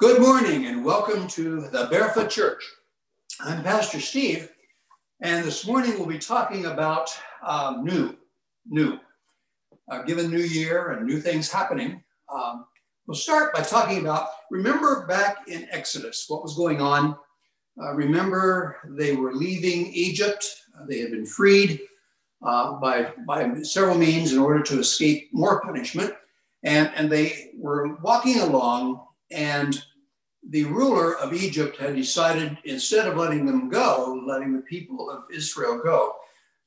Good morning and welcome to the Barefoot Church. I'm Pastor Steve, and this morning we'll be talking about um, new, new. Uh, given New Year and new things happening, um, we'll start by talking about remember back in Exodus what was going on. Uh, remember they were leaving Egypt, uh, they had been freed uh, by, by several means in order to escape more punishment. And, and they were walking along, and the ruler of Egypt had decided instead of letting them go, letting the people of Israel go,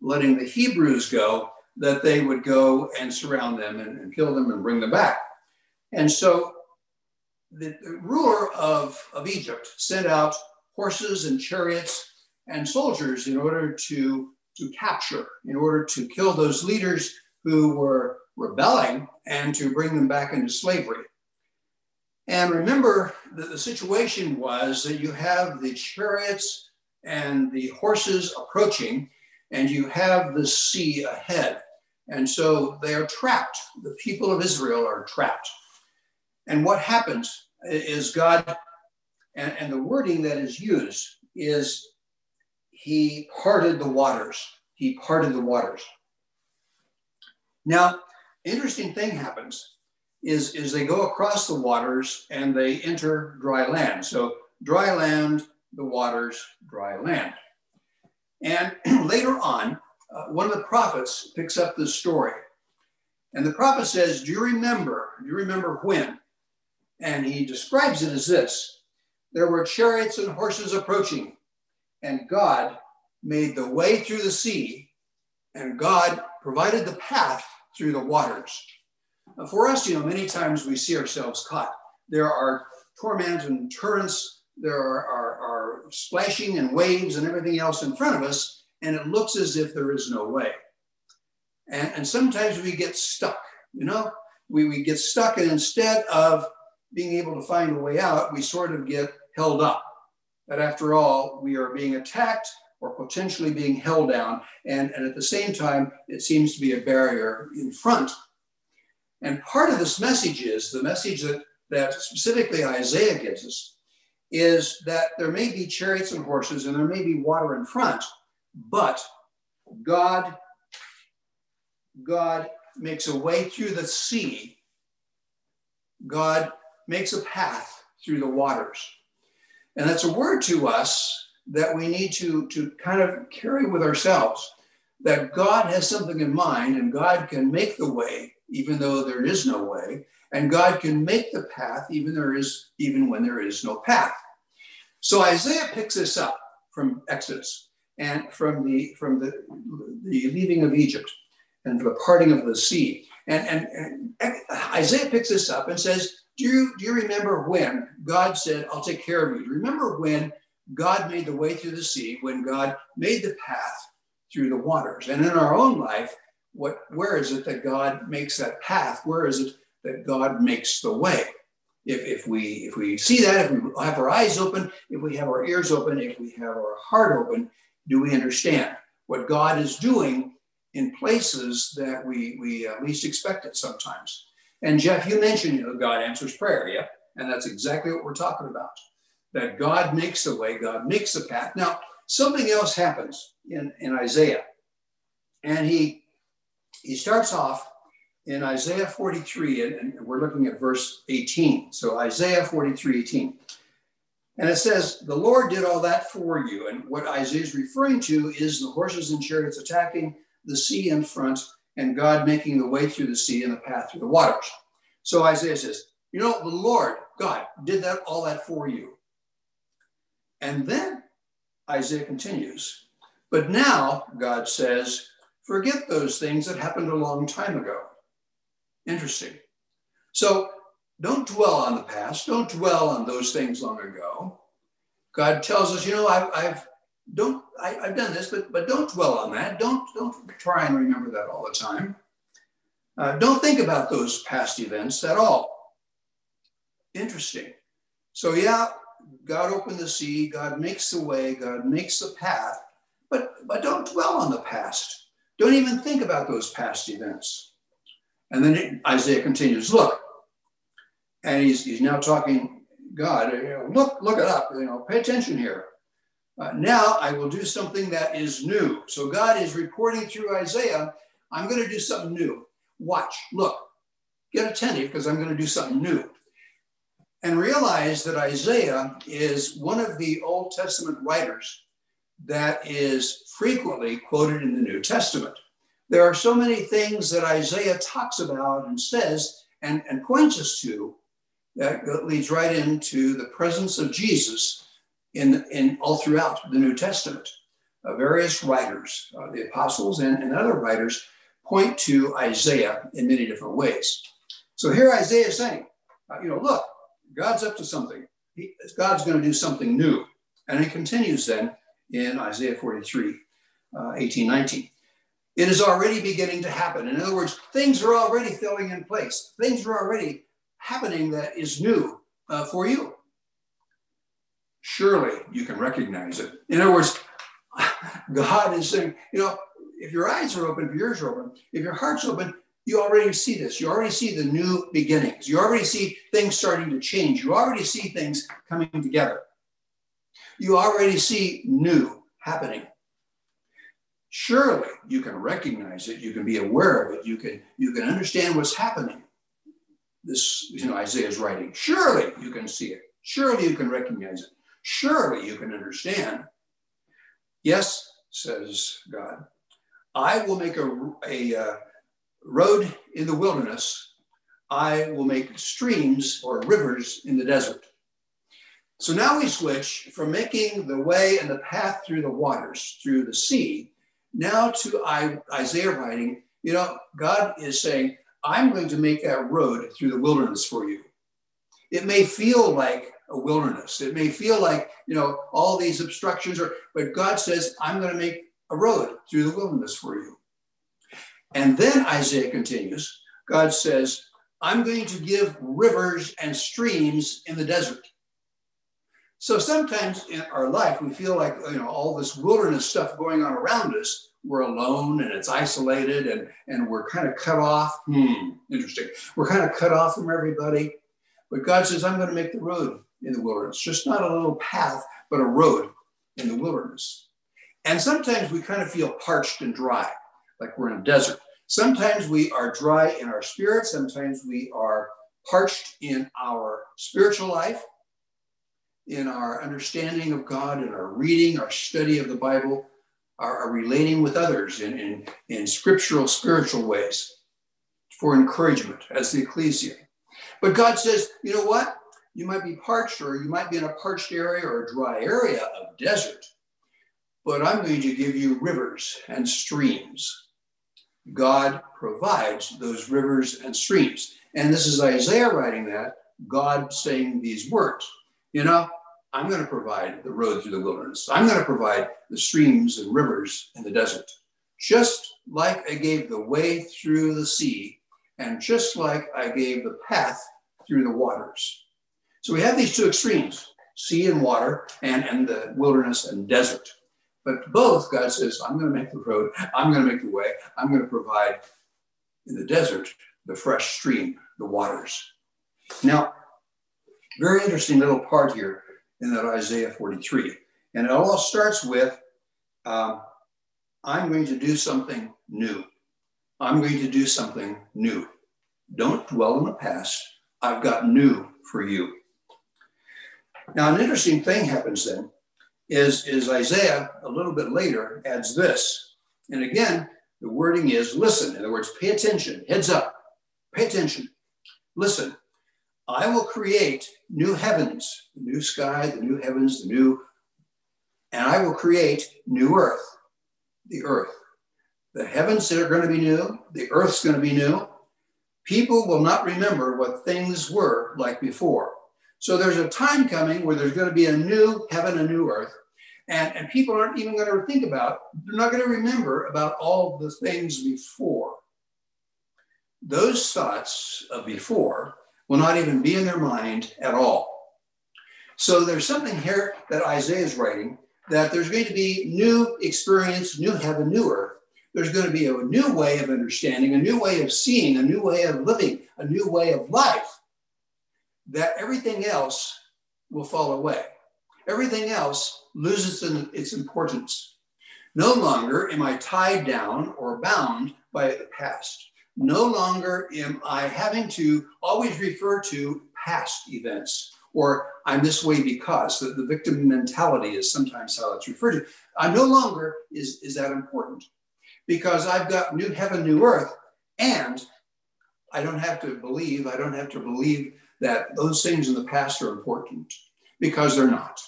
letting the Hebrews go, that they would go and surround them and, and kill them and bring them back. And so the, the ruler of, of Egypt sent out horses and chariots and soldiers in order to, to capture, in order to kill those leaders who were rebelling and to bring them back into slavery. And remember that the situation was that you have the chariots and the horses approaching, and you have the sea ahead. And so they are trapped. The people of Israel are trapped. And what happens is God, and, and the wording that is used is He parted the waters. He parted the waters. Now, interesting thing happens is, is they go across the waters and they enter dry land. So dry land, the waters, dry land. And later on, uh, one of the prophets picks up this story. And the prophet says, Do you remember? Do you remember when? And he describes it as this There were chariots and horses approaching, and God made the way through the sea, and God provided the path through the waters. For us, you know, many times we see ourselves caught. There are torment and torrents, there are, are, are splashing and waves and everything else in front of us, and it looks as if there is no way. And, and sometimes we get stuck, you know, we, we get stuck, and instead of being able to find a way out, we sort of get held up. That after all, we are being attacked or potentially being held down. And, and at the same time, it seems to be a barrier in front and part of this message is the message that, that specifically Isaiah gives us is that there may be chariots and horses and there may be water in front, but God, God makes a way through the sea. God makes a path through the waters. And that's a word to us that we need to, to kind of carry with ourselves that God has something in mind and God can make the way even though there is no way, and God can make the path even there is even when there is no path. So Isaiah picks this up from Exodus and from the from the, the leaving of Egypt and the parting of the sea. And, and, and Isaiah picks this up and says, do you, do you remember when God said, I'll take care of you? Remember when God made the way through the sea, when God made the path through the waters? And in our own life, what where is it that God makes that path? Where is it that God makes the way? If, if we if we see that, if we have our eyes open, if we have our ears open, if we have our heart open, do we understand what God is doing in places that we we least expect it sometimes? And Jeff, you mentioned you know God answers prayer, yeah, and that's exactly what we're talking about. That God makes the way, God makes the path. Now something else happens in in Isaiah, and he he starts off in Isaiah 43, and, and we're looking at verse 18. So Isaiah 43, 18. And it says, The Lord did all that for you. And what Isaiah is referring to is the horses and chariots attacking the sea in front and God making the way through the sea and the path through the waters. So Isaiah says, You know, the Lord, God, did that all that for you. And then Isaiah continues, But now, God says, forget those things that happened a long time ago. Interesting. So don't dwell on the past. Don't dwell on those things long ago. God tells us, you know, I've, I've don't I, have done this, but but don't dwell on that. Don't don't try and remember that all the time. Uh, don't think about those past events at all. Interesting. So yeah, God opened the sea. God makes the way. God makes the path. But but don't dwell on the past. Don't even think about those past events. And then Isaiah continues, look, and he's, he's now talking, God, you know, look, look it up, you know, pay attention here. Uh, now I will do something that is new. So God is reporting through Isaiah, I'm going to do something new. Watch, look, get attentive because I'm going to do something new. And realize that Isaiah is one of the Old Testament writers that is frequently quoted in the New Testament. There are so many things that Isaiah talks about and says and, and points us to that leads right into the presence of Jesus in, in all throughout the New Testament. Uh, various writers, uh, the apostles and, and other writers, point to Isaiah in many different ways. So here Isaiah is saying, uh, you know, look, God's up to something. He, God's going to do something new. And it continues then in Isaiah 43, uh, 18, 19. It is already beginning to happen. In other words, things are already filling in place. Things are already happening that is new uh, for you. Surely you can recognize it. In other words, God is saying, you know, if your eyes are open, if your ears are open, if your heart's open, you already see this. You already see the new beginnings. You already see things starting to change. You already see things coming together. You already see new happening. Surely you can recognize it. You can be aware of it. You can you can understand what's happening. This, you know, Isaiah's writing. Surely you can see it. Surely you can recognize it. Surely you can understand. Yes, says God, I will make a, a uh, road in the wilderness. I will make streams or rivers in the desert. So now we switch from making the way and the path through the waters, through the sea, now to Isaiah writing, you know, God is saying, I'm going to make that road through the wilderness for you. It may feel like a wilderness. It may feel like, you know, all these obstructions are, but God says, I'm going to make a road through the wilderness for you. And then Isaiah continues, God says, I'm going to give rivers and streams in the desert. So sometimes in our life, we feel like, you know, all this wilderness stuff going on around us, we're alone and it's isolated and, and we're kind of cut off. Hmm, interesting. We're kind of cut off from everybody. But God says, I'm going to make the road in the wilderness, just not a little path, but a road in the wilderness. And sometimes we kind of feel parched and dry, like we're in a desert. Sometimes we are dry in our spirit. Sometimes we are parched in our spiritual life, in our understanding of God, in our reading, our study of the Bible, our, our relating with others in, in, in scriptural, spiritual ways for encouragement as the ecclesia. But God says, you know what? You might be parched, or you might be in a parched area or a dry area of desert, but I'm going to give you rivers and streams. God provides those rivers and streams. And this is Isaiah writing that, God saying these words. You know, I'm going to provide the road through the wilderness. I'm going to provide the streams and rivers in the desert. Just like I gave the way through the sea, and just like I gave the path through the waters. So we have these two extremes sea and water, and, and the wilderness and desert. But both, God says, I'm going to make the road, I'm going to make the way, I'm going to provide in the desert the fresh stream, the waters. Now, very interesting little part here in that Isaiah 43. And it all starts with um, I'm going to do something new. I'm going to do something new. Don't dwell in the past. I've got new for you. Now, an interesting thing happens then is, is Isaiah a little bit later adds this. And again, the wording is listen. In other words, pay attention, heads up, pay attention, listen. I will create new heavens, the new sky, the new heavens, the new, and I will create new earth, the earth. The heavens that are going to be new, the earth's going to be new. People will not remember what things were like before. So there's a time coming where there's going to be a new heaven, a new earth. And, and people aren't even going to think about, they're not going to remember about all the things before. Those thoughts of before will not even be in their mind at all. So there's something here that Isaiah is writing that there's going to be new experience, new heaven, new earth. There's going to be a new way of understanding, a new way of seeing, a new way of living, a new way of life. That everything else will fall away. Everything else loses its importance. No longer am I tied down or bound by the past. No longer am I having to always refer to past events or I'm this way because the, the victim mentality is sometimes how it's referred to. I no longer is, is that important because I've got new heaven, new earth, and I don't have to believe, I don't have to believe that those things in the past are important because they're not.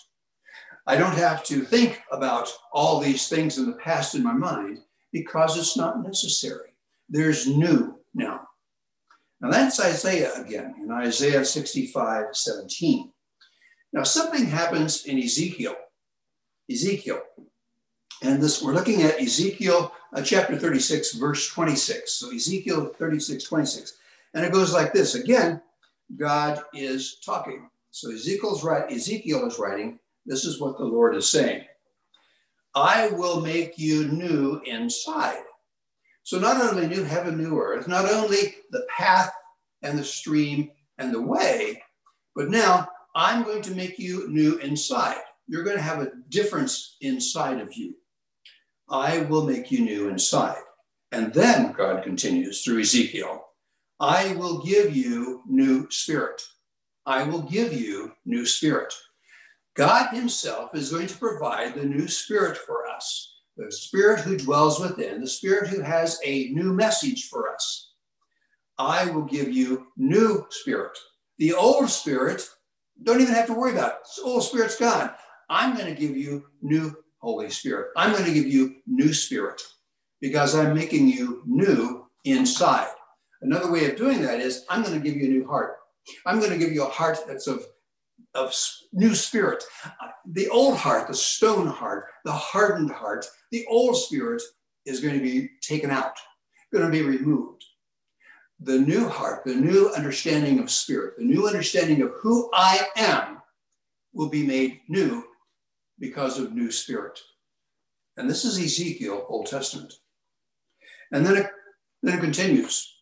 I don't have to think about all these things in the past in my mind because it's not necessary. There's new now. Now that's Isaiah again in Isaiah 65 17. Now something happens in Ezekiel. Ezekiel. And this, we're looking at Ezekiel uh, chapter 36, verse 26. So Ezekiel 36, 26. And it goes like this. Again, God is talking. So Ezekiel's right, Ezekiel is writing, this is what the Lord is saying. I will make you new inside. So not only new heaven, new earth, not only the path and the stream and the way, but now I'm going to make you new inside. You're going to have a difference inside of you. I will make you new inside. And then God continues through Ezekiel I will give you new spirit. I will give you new spirit. God Himself is going to provide the new spirit for us, the spirit who dwells within, the spirit who has a new message for us. I will give you new spirit. The old spirit, don't even have to worry about it. The old spirit's gone. I'm going to give you new Holy Spirit. I'm going to give you new spirit because I'm making you new inside. Another way of doing that is I'm going to give you a new heart. I'm going to give you a heart that's of, of new spirit. Uh, the old heart, the stone heart, the hardened heart, the old spirit is going to be taken out, going to be removed. The new heart, the new understanding of spirit, the new understanding of who I am will be made new because of new spirit. And this is Ezekiel, Old Testament. And then it, then it continues.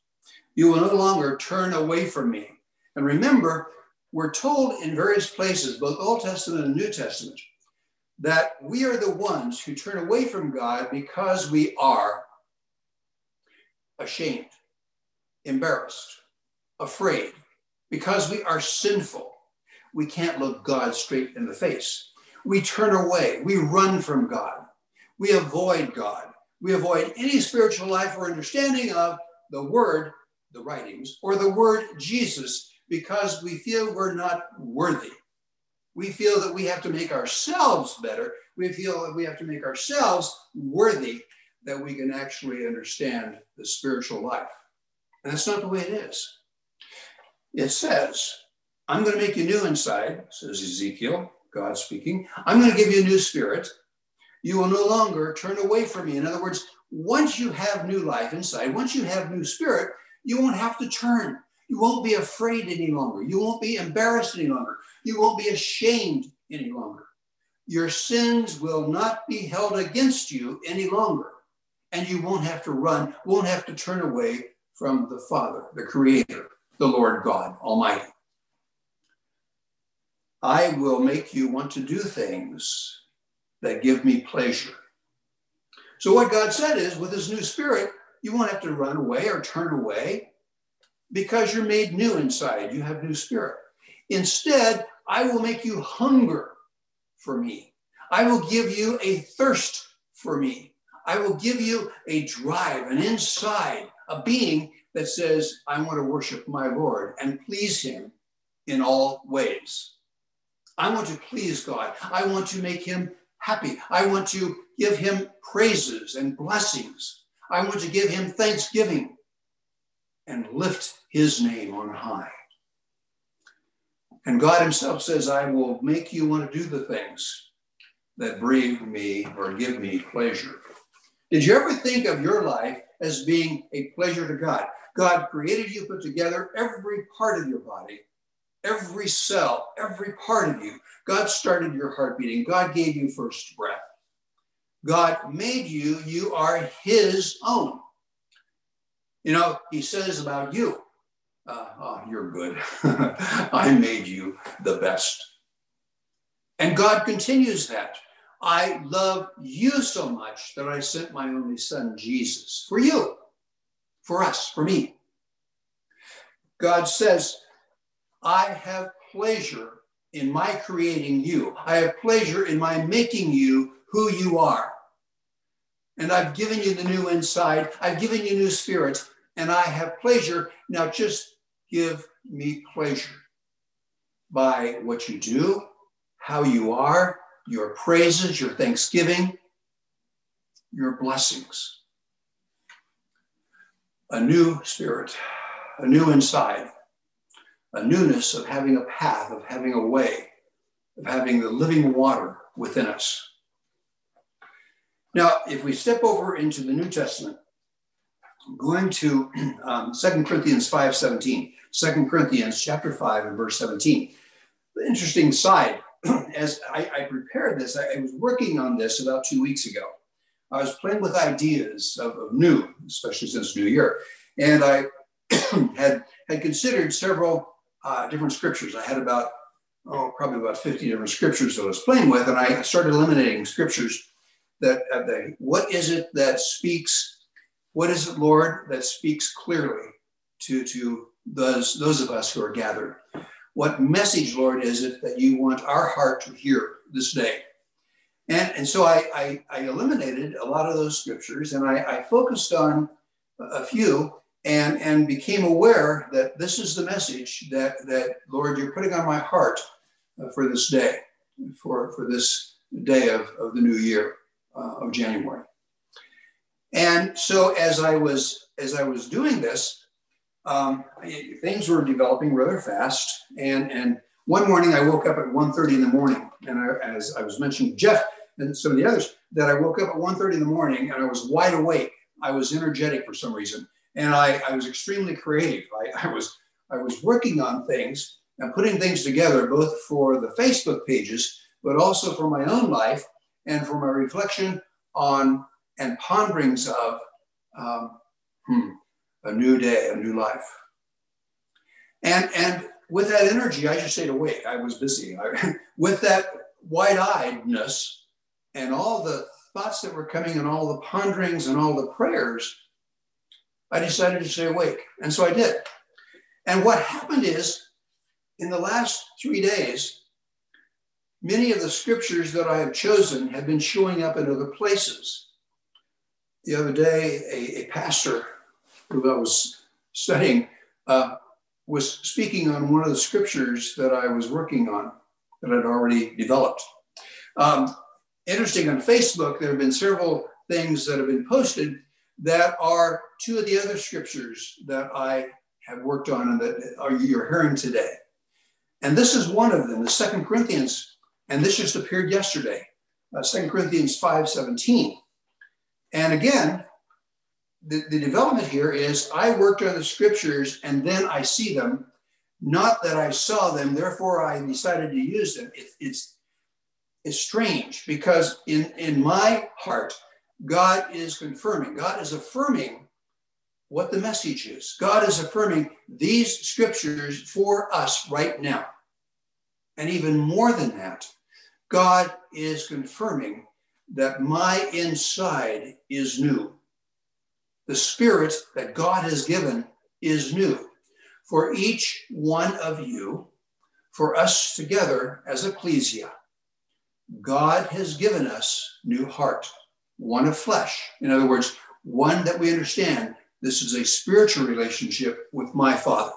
You will no longer turn away from me. And remember, we're told in various places, both Old Testament and New Testament, that we are the ones who turn away from God because we are ashamed, embarrassed, afraid, because we are sinful. We can't look God straight in the face. We turn away, we run from God, we avoid God, we avoid any spiritual life or understanding of the Word the writings, or the word Jesus because we feel we're not worthy. We feel that we have to make ourselves better. We feel that we have to make ourselves worthy that we can actually understand the spiritual life. And that's not the way it is. It says, I'm going to make you new inside, says Ezekiel, God speaking. I'm going to give you a new spirit. You will no longer turn away from me. In other words, once you have new life inside, once you have new spirit, you won't have to turn. You won't be afraid any longer. You won't be embarrassed any longer. You won't be ashamed any longer. Your sins will not be held against you any longer. And you won't have to run, won't have to turn away from the Father, the Creator, the Lord God Almighty. I will make you want to do things that give me pleasure. So, what God said is, with His new spirit, you won't have to run away or turn away because you're made new inside. You have new spirit. Instead, I will make you hunger for me. I will give you a thirst for me. I will give you a drive, an inside, a being that says, I want to worship my Lord and please him in all ways. I want to please God. I want to make him happy. I want to give him praises and blessings. I want to give him thanksgiving and lift his name on high. And God himself says, I will make you want to do the things that bring me or give me pleasure. Did you ever think of your life as being a pleasure to God? God created you, put together every part of your body, every cell, every part of you. God started your heart beating. God gave you first breath. God made you, you are his own. You know, he says about you, uh, oh, you're good. I made you the best. And God continues that. I love you so much that I sent my only son, Jesus, for you, for us, for me. God says, I have pleasure in my creating you. I have pleasure in my making you who you are. And I've given you the new inside. I've given you new spirit, and I have pleasure. Now just give me pleasure by what you do, how you are, your praises, your thanksgiving, your blessings. A new spirit, a new inside, a newness of having a path, of having a way, of having the living water within us. Now, if we step over into the New Testament, going to um, 2 Corinthians 5 17, 2 Corinthians chapter 5 and verse 17. The interesting side, as I, I prepared this, I, I, was working on this about two weeks ago. I was playing with ideas of, of new, especially since New Year, and I had had considered several uh, different scriptures. I had about oh probably about 50 different scriptures that I was playing with, and I started eliminating scriptures that uh, they, what is it that speaks? What is it, Lord, that speaks clearly to to those those of us who are gathered? What message, Lord, is it that you want our heart to hear this day? And, and so I, I, I eliminated a lot of those scriptures and I, I focused on a few and, and became aware that this is the message that, that, Lord, you're putting on my heart uh, for this day, for, for this day of, of the new year uh, of January. And so as I was as I was doing this, um, things were developing rather fast. And, and one morning I woke up at 1.30 in the morning. And I, as I was mentioning Jeff and some of the others, that I woke up at 1.30 in the morning and I was wide awake. I was energetic for some reason. And I, I was extremely creative. I, I, was, I was working on things and putting things together, both for the Facebook pages, but also for my own life and for my reflection on and ponderings of um, hmm, a new day, a new life. And, and with that energy, I just stayed awake. I was busy. I, with that wide eyedness and all the thoughts that were coming and all the ponderings and all the prayers, I decided to stay awake. And so I did. And what happened is, in the last three days, many of the scriptures that I have chosen have been showing up in other places. The other day, a, a pastor who I was studying uh, was speaking on one of the scriptures that I was working on that I'd already developed. Um, interesting on Facebook, there have been several things that have been posted that are two of the other scriptures that I have worked on and that are, you're hearing today. And this is one of them, the Second Corinthians, and this just appeared yesterday, uh, Second Corinthians 5.17. And again, the, the development here is I worked on the scriptures and then I see them, not that I saw them, therefore I decided to use them. It, it's, it's strange because in, in my heart, God is confirming, God is affirming what the message is. God is affirming these scriptures for us right now. And even more than that, God is confirming that my inside is new the spirit that God has given is new. For each one of you, for us together as ecclesia, God has given us new heart, one of flesh. In other words, one that we understand this is a spiritual relationship with my Father.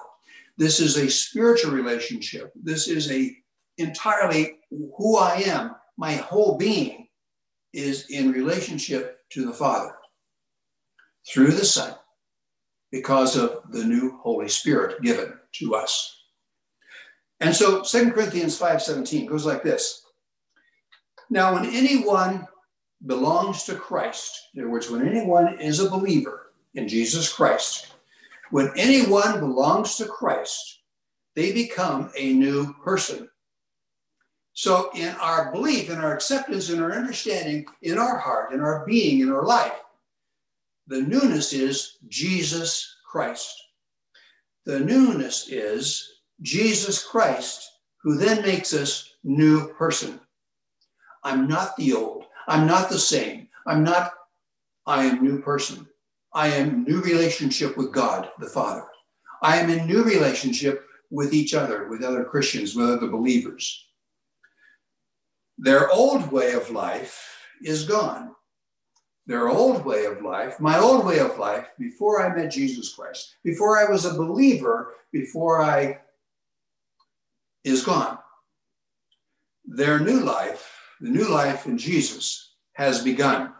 This is a spiritual relationship. This is a entirely who I am. My whole being is in relationship to the Father through the Son because of the new Holy Spirit given to us. And so 2 Corinthians 5:17 goes like this. Now, when anyone belongs to Christ, in other words, when anyone is a believer in Jesus Christ, when anyone belongs to Christ, they become a new person. So, in our belief, in our acceptance, in our understanding, in our heart, in our being, in our life, the newness is Jesus Christ. The newness is Jesus Christ, who then makes us new person. I'm not the old. I'm not the same. I'm not, I am new person. I am new relationship with God the Father. I am in new relationship with each other, with other Christians, with other believers. Their old way of life is gone. Their old way of life, my old way of life before I met Jesus Christ, before I was a believer, before I is gone. Their new life, the new life in Jesus, has begun.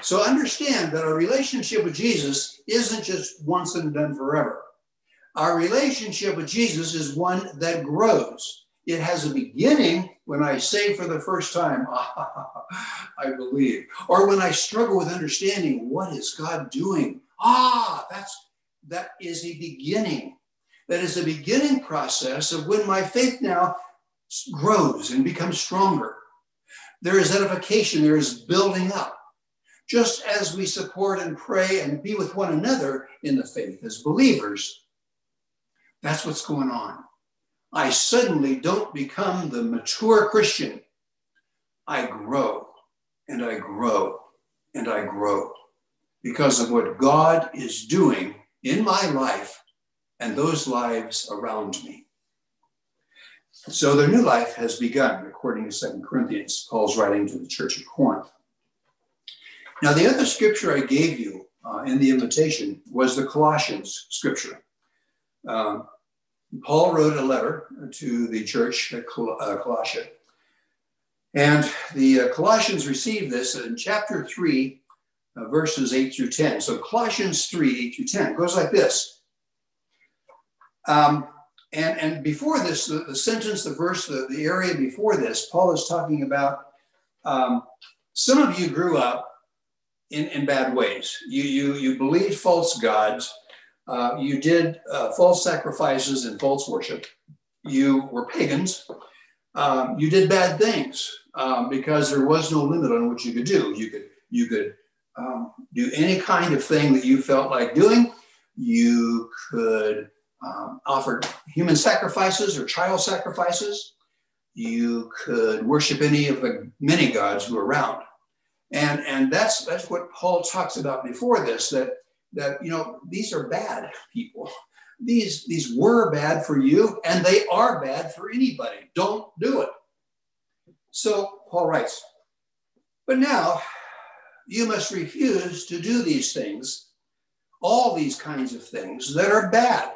So understand that our relationship with Jesus isn't just once and done forever. Our relationship with Jesus is one that grows. It has a beginning when I say for the first time, ah, I believe, or when I struggle with understanding what is God doing. Ah, that's that is a beginning. That is a beginning process of when my faith now grows and becomes stronger. There is edification, there is building up. Just as we support and pray and be with one another in the faith as believers, that's what's going on. I suddenly don't become the mature Christian. I grow and I grow and I grow because of what God is doing in my life and those lives around me. So the new life has begun, according to Second Corinthians, Paul's writing to the church of Corinth. Now, the other scripture I gave you uh, in the invitation was the Colossians scripture. Um, Paul wrote a letter to the church at Col- uh, Colossia. And the uh, Colossians received this in chapter 3, uh, verses 8 through 10. So Colossians 3, 8 through 10 goes like this. Um, and, and before this, the, the sentence, the verse, the, the area before this, Paul is talking about um, some of you grew up in, in bad ways. You, you, you believed false gods uh, you did uh, false sacrifices and false worship. You were pagans. Um, you did bad things um, because there was no limit on what you could do. You could you could um, do any kind of thing that you felt like doing. You could um, offer human sacrifices or child sacrifices. You could worship any of the many gods who were around. And, and that's, that's what Paul talks about before this, that that you know these are bad people. These these were bad for you and they are bad for anybody. Don't do it. So paul writes but now you must refuse to do these things all these kinds of things that are bad.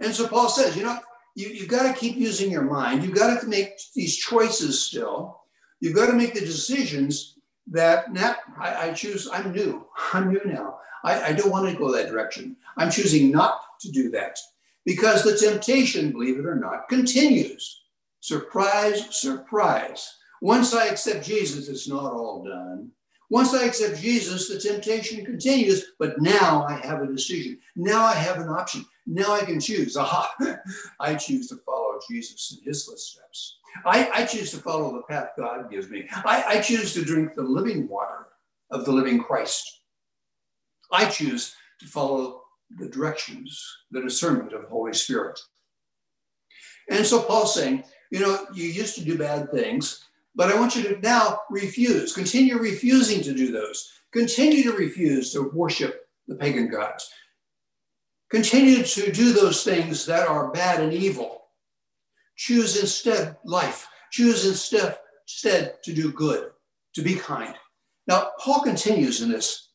And so paul says you know you, you've got to keep using your mind. You've got to make these choices still. You've got to make the decisions that now I, I choose i'm new i'm new now I, I don't want to go that direction. I'm choosing not to do that because the temptation, believe it or not, continues. Surprise, surprise. Once I accept Jesus, it's not all done. Once I accept Jesus, the temptation continues, but now I have a decision. Now I have an option. Now I can choose. Aha, I choose to follow Jesus in his footsteps. I, I choose to follow the path God gives me. I, I choose to drink the living water of the living Christ. I choose to follow the directions, the discernment of the Holy Spirit. And so Paul's saying, you know, you used to do bad things, but I want you to now refuse, continue refusing to do those, continue to refuse to worship the pagan gods, continue to do those things that are bad and evil. Choose instead life, choose instead, instead to do good, to be kind. Now, Paul continues in this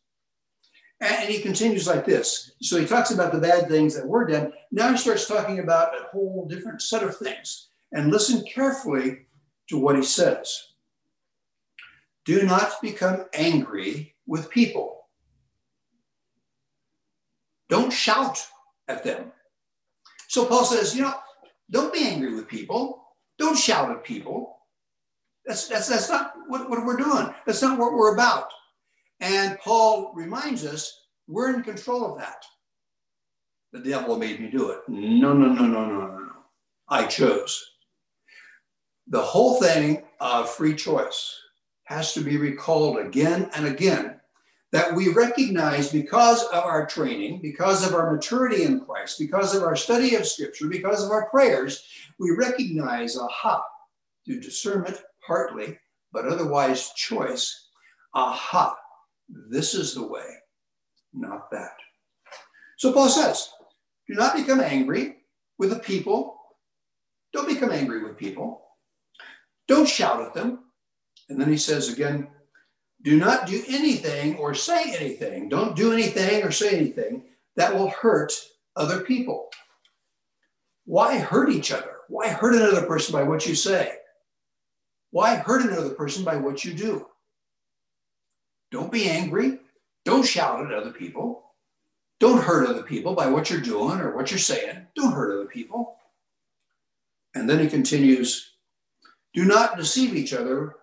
and he continues like this. So he talks about the bad things that were done. Now he starts talking about a whole different set of things. And listen carefully to what he says. Do not become angry with people. Don't shout at them. So Paul says, you know, don't be angry with people. Don't shout at people. That's, that's, that's not what, what we're doing. That's not what we're about. And Paul reminds us we're in control of that. The devil made me do it. No, no, no, no, no, no, no. I chose. The whole thing of free choice has to be recalled again and again that we recognize because of our training, because of our maturity in Christ, because of our study of Scripture, because of our prayers, we recognize, aha, through discernment, partly, but otherwise choice, aha, this is the way, not that. So Paul says, do not become angry with the people. Don't become angry with people. Don't shout at them. And then he says again, do not do anything or say anything. Don't do anything or say anything that will hurt other people. Why hurt each other? Why hurt another person by what you say? Why hurt another person by what you do? Don't be angry. Don't shout at other people. Don't hurt other people by what you're doing or what you're saying. Don't hurt other people. And then he continues do not deceive each other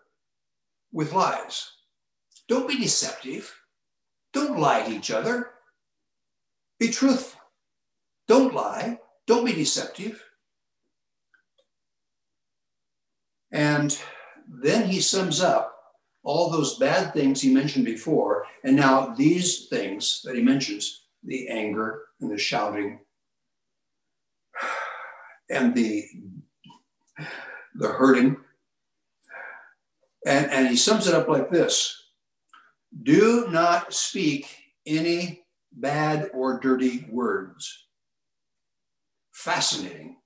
with lies. Don't be deceptive. Don't lie to each other. Be truthful. Don't lie. Don't be deceptive. And then he sums up all those bad things he mentioned before. And now these things that he mentions the anger and the shouting and the, the hurting. And, and he sums it up like this Do not speak any bad or dirty words. Fascinating.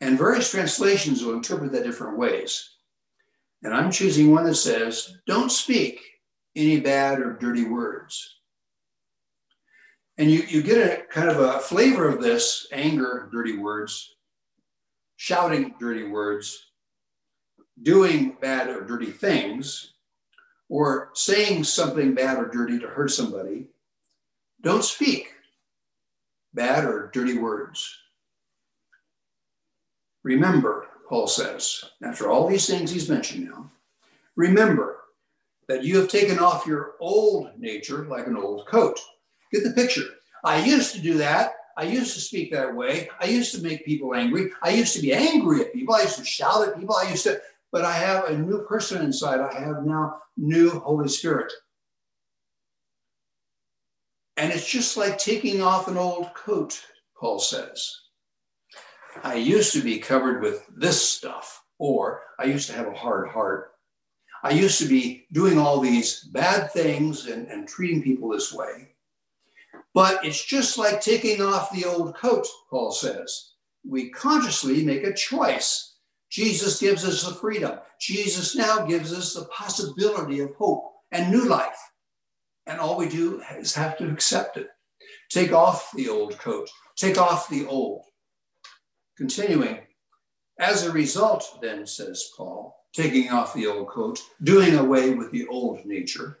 And various translations will interpret that different ways. And I'm choosing one that says, don't speak any bad or dirty words. And you, you get a kind of a flavor of this anger, dirty words, shouting dirty words, doing bad or dirty things, or saying something bad or dirty to hurt somebody. Don't speak bad or dirty words. Remember, Paul says, after all these things he's mentioned now, remember that you have taken off your old nature like an old coat. Get the picture. I used to do that. I used to speak that way. I used to make people angry. I used to be angry at people. I used to shout at people. I used to, but I have a new person inside. I have now new Holy Spirit. And it's just like taking off an old coat, Paul says. I used to be covered with this stuff, or I used to have a hard heart. I used to be doing all these bad things and, and treating people this way. But it's just like taking off the old coat, Paul says. We consciously make a choice. Jesus gives us the freedom. Jesus now gives us the possibility of hope and new life. And all we do is have to accept it. Take off the old coat, take off the old. Continuing, as a result, then, says Paul, taking off the old coat, doing away with the old nature,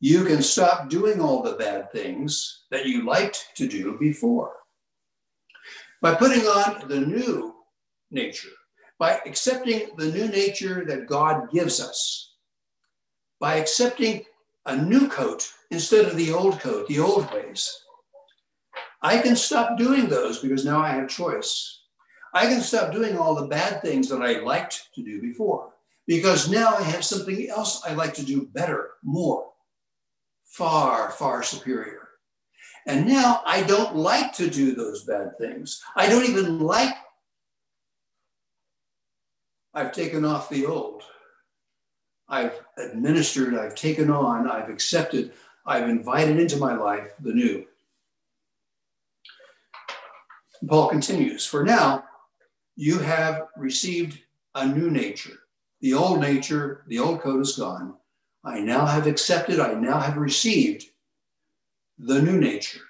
you can stop doing all the bad things that you liked to do before. By putting on the new nature, by accepting the new nature that God gives us, by accepting a new coat instead of the old coat, the old ways, I can stop doing those because now I have choice. I can stop doing all the bad things that I liked to do before because now I have something else I like to do better, more, far, far superior. And now I don't like to do those bad things. I don't even like. I've taken off the old. I've administered, I've taken on, I've accepted, I've invited into my life the new. Paul continues, For now, you have received a new nature. The old nature, the old code is gone. I now have accepted, I now have received the new nature.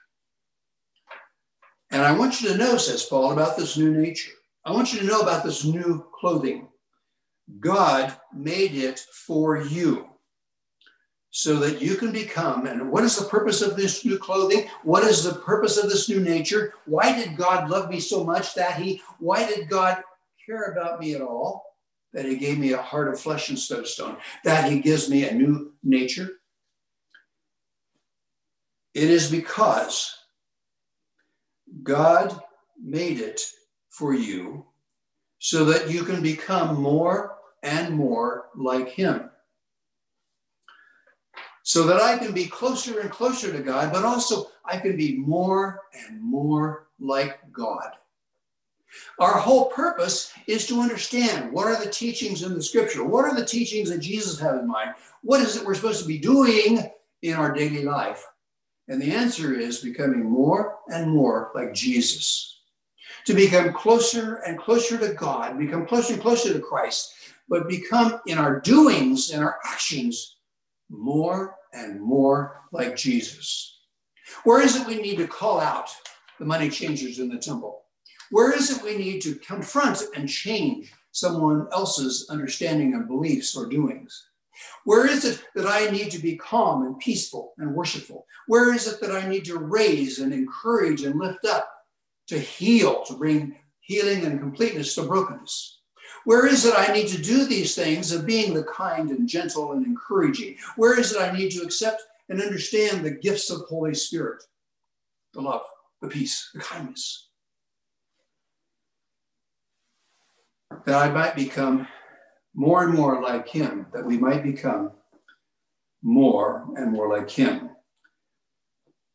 And I want you to know, says Paul, about this new nature. I want you to know about this new clothing. God made it for you so that you can become. And what is the purpose of this new clothing? What is the purpose of this new nature? Why did God love me so much that He, why did God care about me at all? That He gave me a heart of flesh instead of stone, that He gives me a new nature? It is because God made it for you so that you can become more and more like Him so that I can be closer and closer to God, but also I can be more and more like God. Our whole purpose is to understand what are the teachings in the scripture? What are the teachings that Jesus had in mind? What is it we're supposed to be doing in our daily life? And the answer is becoming more and more like Jesus. To become closer and closer to God, become closer and closer to Christ, but become in our doings and our actions more and more like Jesus. Where is it we need to call out the money changers in the temple? Where is it we need to confront and change someone else's understanding of beliefs or doings? Where is it that I need to be calm and peaceful and worshipful? Where is it that I need to raise and encourage and lift up, to heal, to bring healing and completeness to brokenness? Where is it I need to do these things of being the kind and gentle and encouraging? Where is it I need to accept and understand the gifts of Holy Spirit, the love, the peace, the kindness? That I might become more and more like Him, that we might become more and more like Him.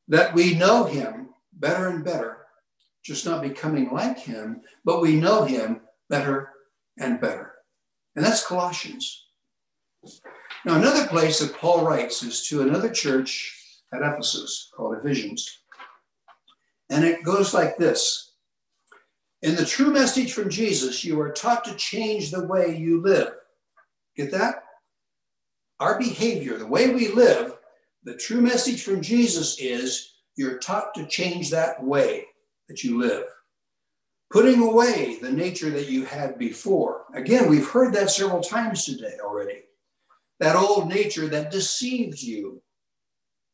That we know Him better and better, just not becoming like Him, but we know Him better and better. And that's Colossians. Now, another place that Paul writes is to another church at Ephesus called Ephesians. And it goes like this In the true message from Jesus, you are taught to change the way you live. Get that? Our behavior, the way we live, the true message from Jesus is you're taught to change that way that you live putting away the nature that you had before. Again, we've heard that several times today already. That old nature that deceived you.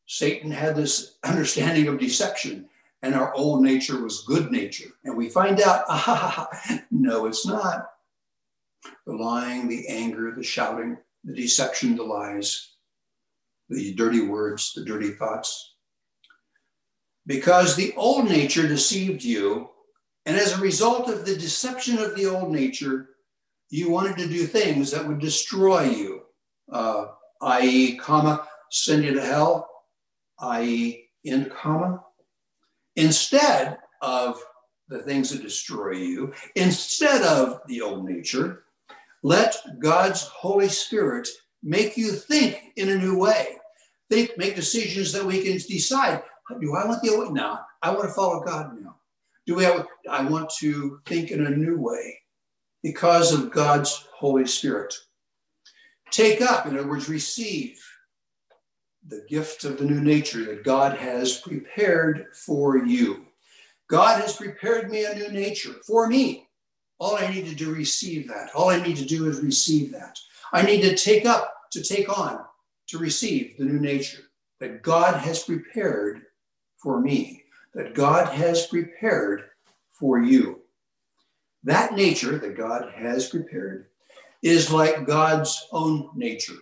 Satan had this understanding of deception, and our old nature was good nature. And we find out, ah, no, it's not. The lying, the anger, the shouting, the deception, the lies, the dirty words, the dirty thoughts. Because the old nature deceived you, and as a result of the deception of the old nature, you wanted to do things that would destroy you, uh, i.e., comma, send you to hell, i.e., in comma. Instead of the things that destroy you, instead of the old nature, let God's Holy Spirit make you think in a new way. Think, make decisions that we can decide. Do I want the old? No, I want to follow God now. Do we have, I want to think in a new way because of God's Holy Spirit. Take up, in other words, receive the gift of the new nature that God has prepared for you. God has prepared me a new nature for me. All I need to do is receive that. All I need to do is receive that. I need to take up, to take on, to receive the new nature that God has prepared for me that God has prepared for you. That nature that God has prepared is like God's own nature.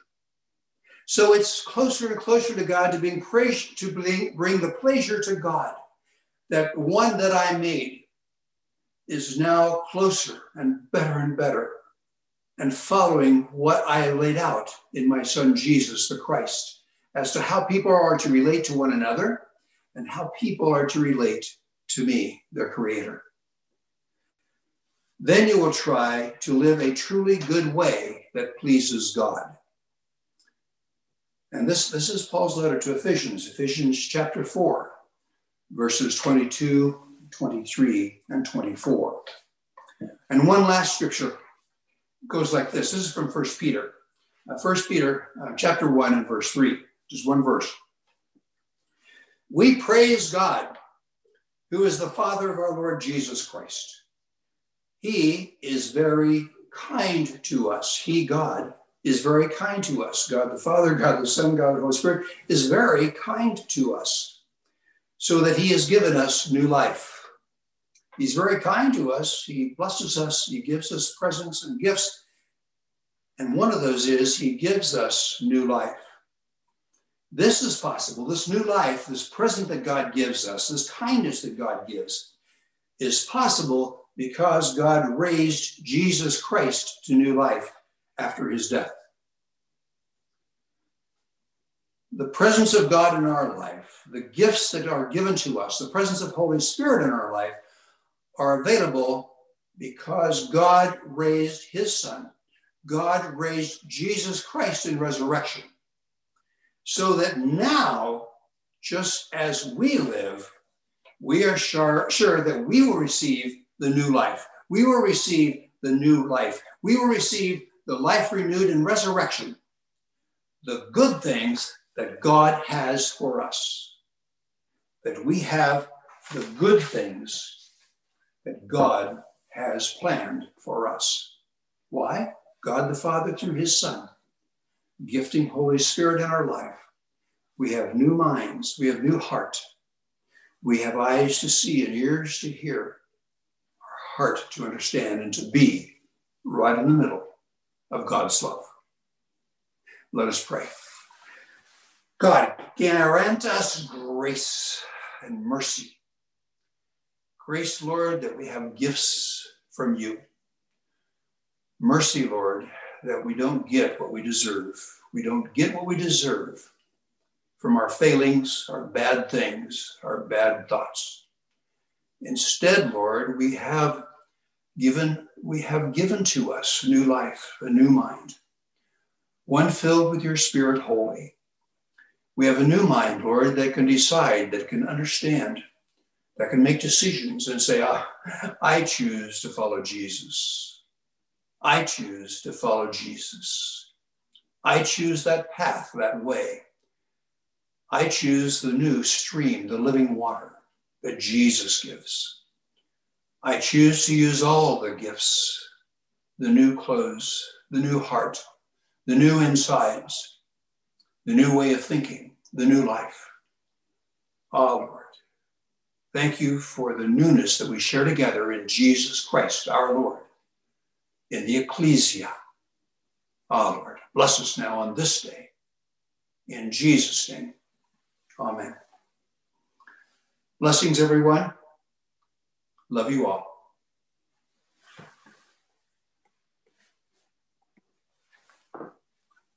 So it's closer and closer to God to to bring the pleasure to God. That one that I made is now closer and better and better and following what I laid out in my son Jesus the Christ as to how people are to relate to one another and how people are to relate to me, their creator. Then you will try to live a truly good way that pleases God. And this, this is Paul's letter to Ephesians, Ephesians chapter 4, verses 22, 23, and 24. And one last scripture goes like this. This is from First Peter. Uh, First Peter uh, chapter 1 and verse 3, just one verse. We praise God, who is the Father of our Lord Jesus Christ. He is very kind to us. He, God, is very kind to us. God the Father, God the Son, God the Holy Spirit is very kind to us, so that He has given us new life. He's very kind to us. He blesses us. He gives us presents and gifts. And one of those is He gives us new life. This is possible. This new life, this present that God gives us, this kindness that God gives, is possible because God raised Jesus Christ to new life after his death. The presence of God in our life, the gifts that are given to us, the presence of Holy Spirit in our life are available because God raised his son. God raised Jesus Christ in resurrection. So that now, just as we live, we are sure, sure that we will receive the new life. We will receive the new life. We will receive the life renewed in resurrection, the good things that God has for us. That we have the good things that God has planned for us. Why? God the Father through his Son, gifting Holy Spirit in our life. We have new minds, we have new heart, we have eyes to see and ears to hear, our heart to understand and to be right in the middle of God's love. Let us pray. God, grant us grace and mercy. Grace, Lord, that we have gifts from you. Mercy, Lord, that we don't get what we deserve. We don't get what we deserve from our failings, our bad things, our bad thoughts. Instead, Lord, we have given we have given to us new life, a new mind, one filled with your spirit holy. We have a new mind, Lord, that can decide, that can understand, that can make decisions and say, ah, I choose to follow Jesus. I choose to follow Jesus. I choose that path, that way. I choose the new stream, the living water that Jesus gives. I choose to use all the gifts the new clothes, the new heart, the new insides, the new way of thinking, the new life. Oh, Lord, thank you for the newness that we share together in Jesus Christ, our Lord, in the ecclesia. Oh, Lord, bless us now on this day. In Jesus' name, amen. Blessings, everyone. Love you all.